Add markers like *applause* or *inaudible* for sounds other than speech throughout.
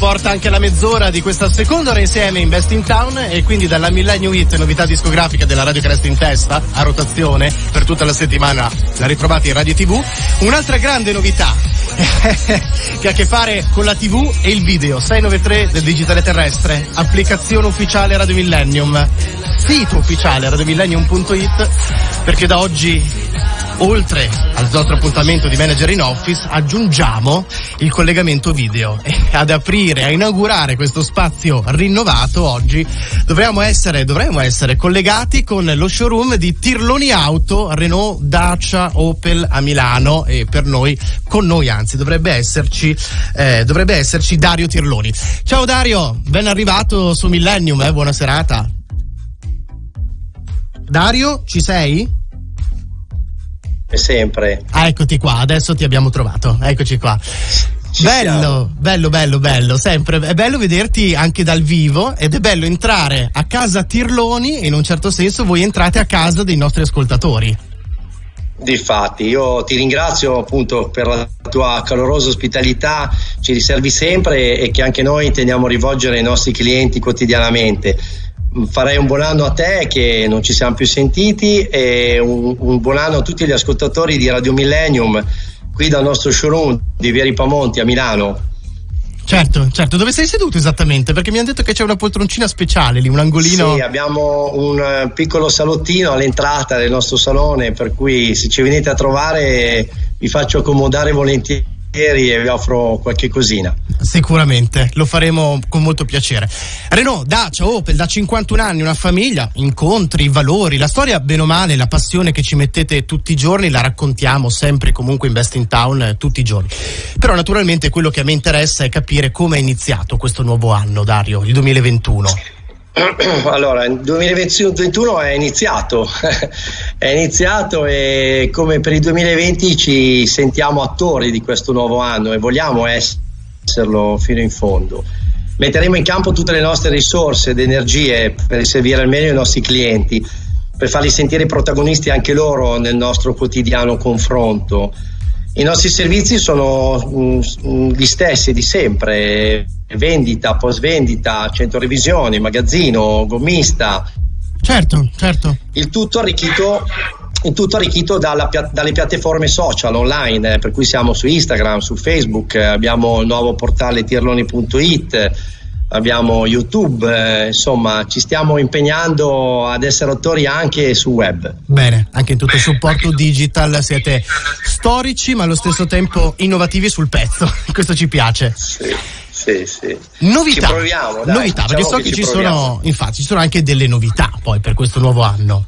porta anche la mezz'ora di questa seconda ora insieme in Best in Town e quindi dalla Millennium Hit, novità discografica della Radio Crest in testa, a rotazione per tutta la settimana, la ritrovate in Radio TV. Un'altra grande novità *laughs* che ha a che fare con la TV e il video, 693 del digitale terrestre, applicazione ufficiale Radio Millennium, sito ufficiale radiomillennium.it perché da oggi oltre al nostro appuntamento di manager in office aggiungiamo il collegamento video *laughs* e ad aprire, a inaugurare questo spazio rinnovato oggi dovremmo essere, dovremmo essere collegati con lo showroom di Tirloni Auto, Renault, Dacia, Opel a Milano e per noi, con noi anzi, dovrebbe esserci, eh, dovrebbe esserci Dario Tirloni. Ciao Dario, ben arrivato su Millennium, eh, buona serata. Dario, ci sei? Sempre. Ah, eccoti qua, adesso ti abbiamo trovato. Eccoci qua. Ci bello, siamo. bello, bello, bello, sempre. È bello vederti anche dal vivo ed è bello entrare a casa Tirloni, in un certo senso voi entrate a casa dei nostri ascoltatori. Difatti, io ti ringrazio appunto per la tua calorosa ospitalità, ci riservi sempre e che anche noi intendiamo rivolgere ai nostri clienti quotidianamente farei un buon anno a te che non ci siamo più sentiti e un, un, buon anno a tutti gli ascoltatori di Radio Millennium qui dal nostro showroom di Via Ripamonti a Milano. Certo, certo, dove sei seduto esattamente? Perché mi hanno detto che c'è una poltroncina speciale lì, un angolino. Sì, abbiamo un eh, piccolo salottino all'entrata del nostro salone, per cui se ci venite a trovare vi faccio accomodare volentieri e vi offro qualche cosina. Sicuramente, lo faremo con molto piacere. Renault, Dacia, Opel, da 51 anni, una famiglia, incontri, valori, la storia bene o male, la passione che ci mettete tutti i giorni la raccontiamo sempre comunque in Best in Town eh, tutti i giorni. Però naturalmente quello che a me interessa è capire come è iniziato questo nuovo anno, Dario, il 2021. *clears throat* Allora, il 2021 è iniziato, *laughs* è iniziato e come per il 2020 ci sentiamo attori di questo nuovo anno e vogliamo esserlo fino in fondo. Metteremo in campo tutte le nostre risorse ed energie per servire al meglio i nostri clienti, per farli sentire protagonisti anche loro nel nostro quotidiano confronto. I nostri servizi sono mm, mm, gli stessi di sempre vendita, post vendita, centro revisioni, magazzino, gommista. Certo, certo. Il tutto arricchito, il tutto arricchito dalla, dalle piattaforme social online, eh, per cui siamo su Instagram, su Facebook, eh, abbiamo il nuovo portale tirloni.it, abbiamo YouTube, eh, insomma ci stiamo impegnando ad essere attori anche su web. Bene, anche in tutto il supporto digital siete storici ma allo stesso tempo innovativi sul pezzo, *laughs* questo ci piace. Sì. Sì, sì. Novità, proviamo, dai, novità diciamo perché so che, che ci, ci sono, infatti, ci sono anche delle novità poi per questo nuovo anno.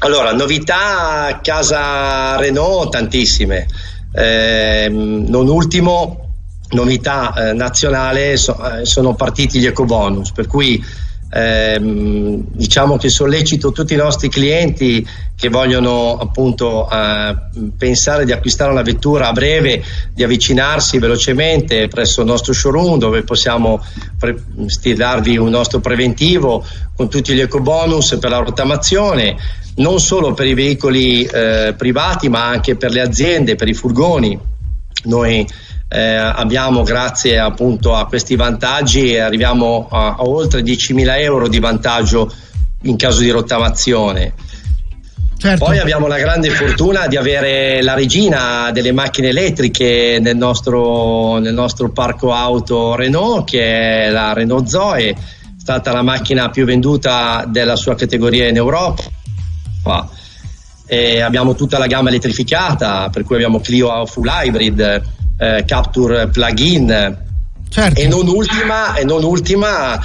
Allora, novità casa Renault tantissime. Eh, non ultimo, novità eh, nazionale, so, eh, sono partiti gli eco bonus, per cui ehm, diciamo che sollecito tutti i nostri clienti che vogliono appunto eh, pensare di acquistare una vettura a breve, di avvicinarsi velocemente presso il nostro showroom dove possiamo pre- stilarvi un nostro preventivo con tutti gli eco bonus per la rottamazione, non solo per i veicoli eh, privati ma anche per le aziende, per i furgoni. Noi eh, abbiamo grazie appunto a questi vantaggi arriviamo a, a oltre 10.000 euro di vantaggio in caso di rottamazione. Certo. Poi abbiamo la grande fortuna di avere la regina delle macchine elettriche nel nostro, nel nostro parco auto Renault, che è la Renault Zoe, è stata la macchina più venduta della sua categoria in Europa. E abbiamo tutta la gamma elettrificata, per cui abbiamo Clio Full Hybrid, eh, Capture plugin certo. e, non ultima, e non ultima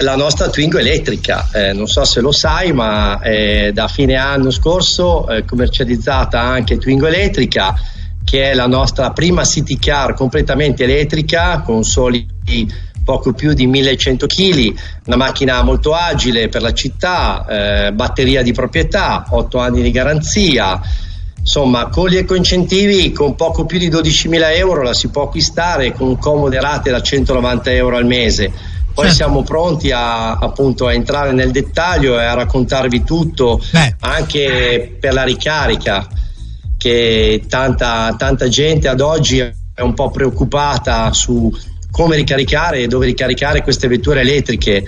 la nostra Twingo elettrica, eh, non so se lo sai, ma eh, da fine anno scorso è commercializzata anche Twingo elettrica, che è la nostra prima city car completamente elettrica con soli poco più di 1100 kg, una macchina molto agile per la città, eh, batteria di proprietà, 8 anni di garanzia, insomma con gli ecoincentivi con poco più di 12.000 euro la si può acquistare con comode rate da 190 euro al mese poi certo. siamo pronti a, appunto, a entrare nel dettaglio e a raccontarvi tutto Beh. anche per la ricarica che tanta, tanta gente ad oggi è un po' preoccupata su come ricaricare e dove ricaricare queste vetture elettriche,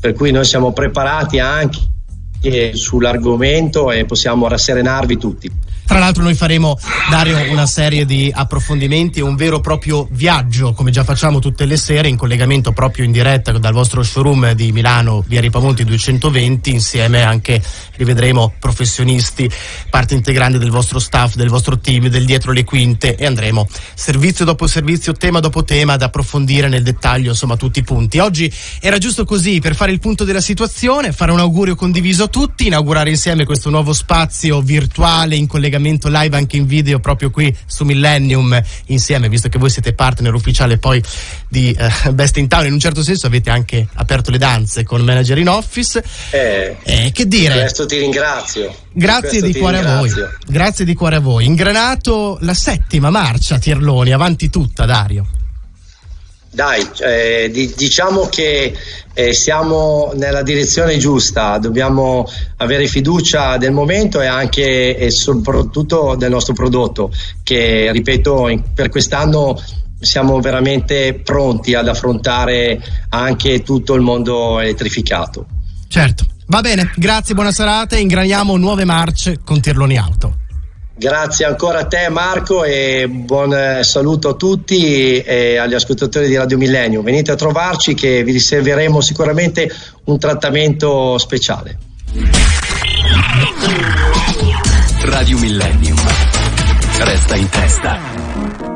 per cui noi siamo preparati anche sull'argomento e possiamo rasserenarvi tutti. Tra l'altro noi faremo, Dario, una serie di approfondimenti e un vero e proprio viaggio, come già facciamo tutte le sere, in collegamento proprio in diretta dal vostro showroom di Milano, via Ripamonti 220, insieme anche rivedremo professionisti, parte integrante del vostro staff, del vostro team, del dietro le quinte e andremo servizio dopo servizio, tema dopo tema ad approfondire nel dettaglio insomma tutti i punti. Oggi era giusto così per fare il punto della situazione, fare un augurio condiviso a tutti, inaugurare insieme questo nuovo spazio virtuale in collegamento collegamento live anche in video proprio qui su Millennium insieme, visto che voi siete partner ufficiale poi di uh, Best in Town, in un certo senso avete anche aperto le danze con Manager in Office. Eh, eh, che dire? Questo ti ringrazio. Grazie di cuore ringrazio. a voi. Grazie di cuore a voi. Ingranato la settima marcia Tirloni, avanti tutta Dario. Dai, eh, di, diciamo che eh, siamo nella direzione giusta, dobbiamo avere fiducia del momento e anche e soprattutto del nostro prodotto, che ripeto, in, per quest'anno siamo veramente pronti ad affrontare anche tutto il mondo elettrificato. Certo, va bene, grazie, buona serata, ingraniamo nuove marce con Tirloni Auto. Grazie ancora a te Marco e buon eh, saluto a tutti e agli ascoltatori di Radio Millennium. Venite a trovarci che vi riserveremo sicuramente un trattamento speciale. Radio Millennium. Resta in testa.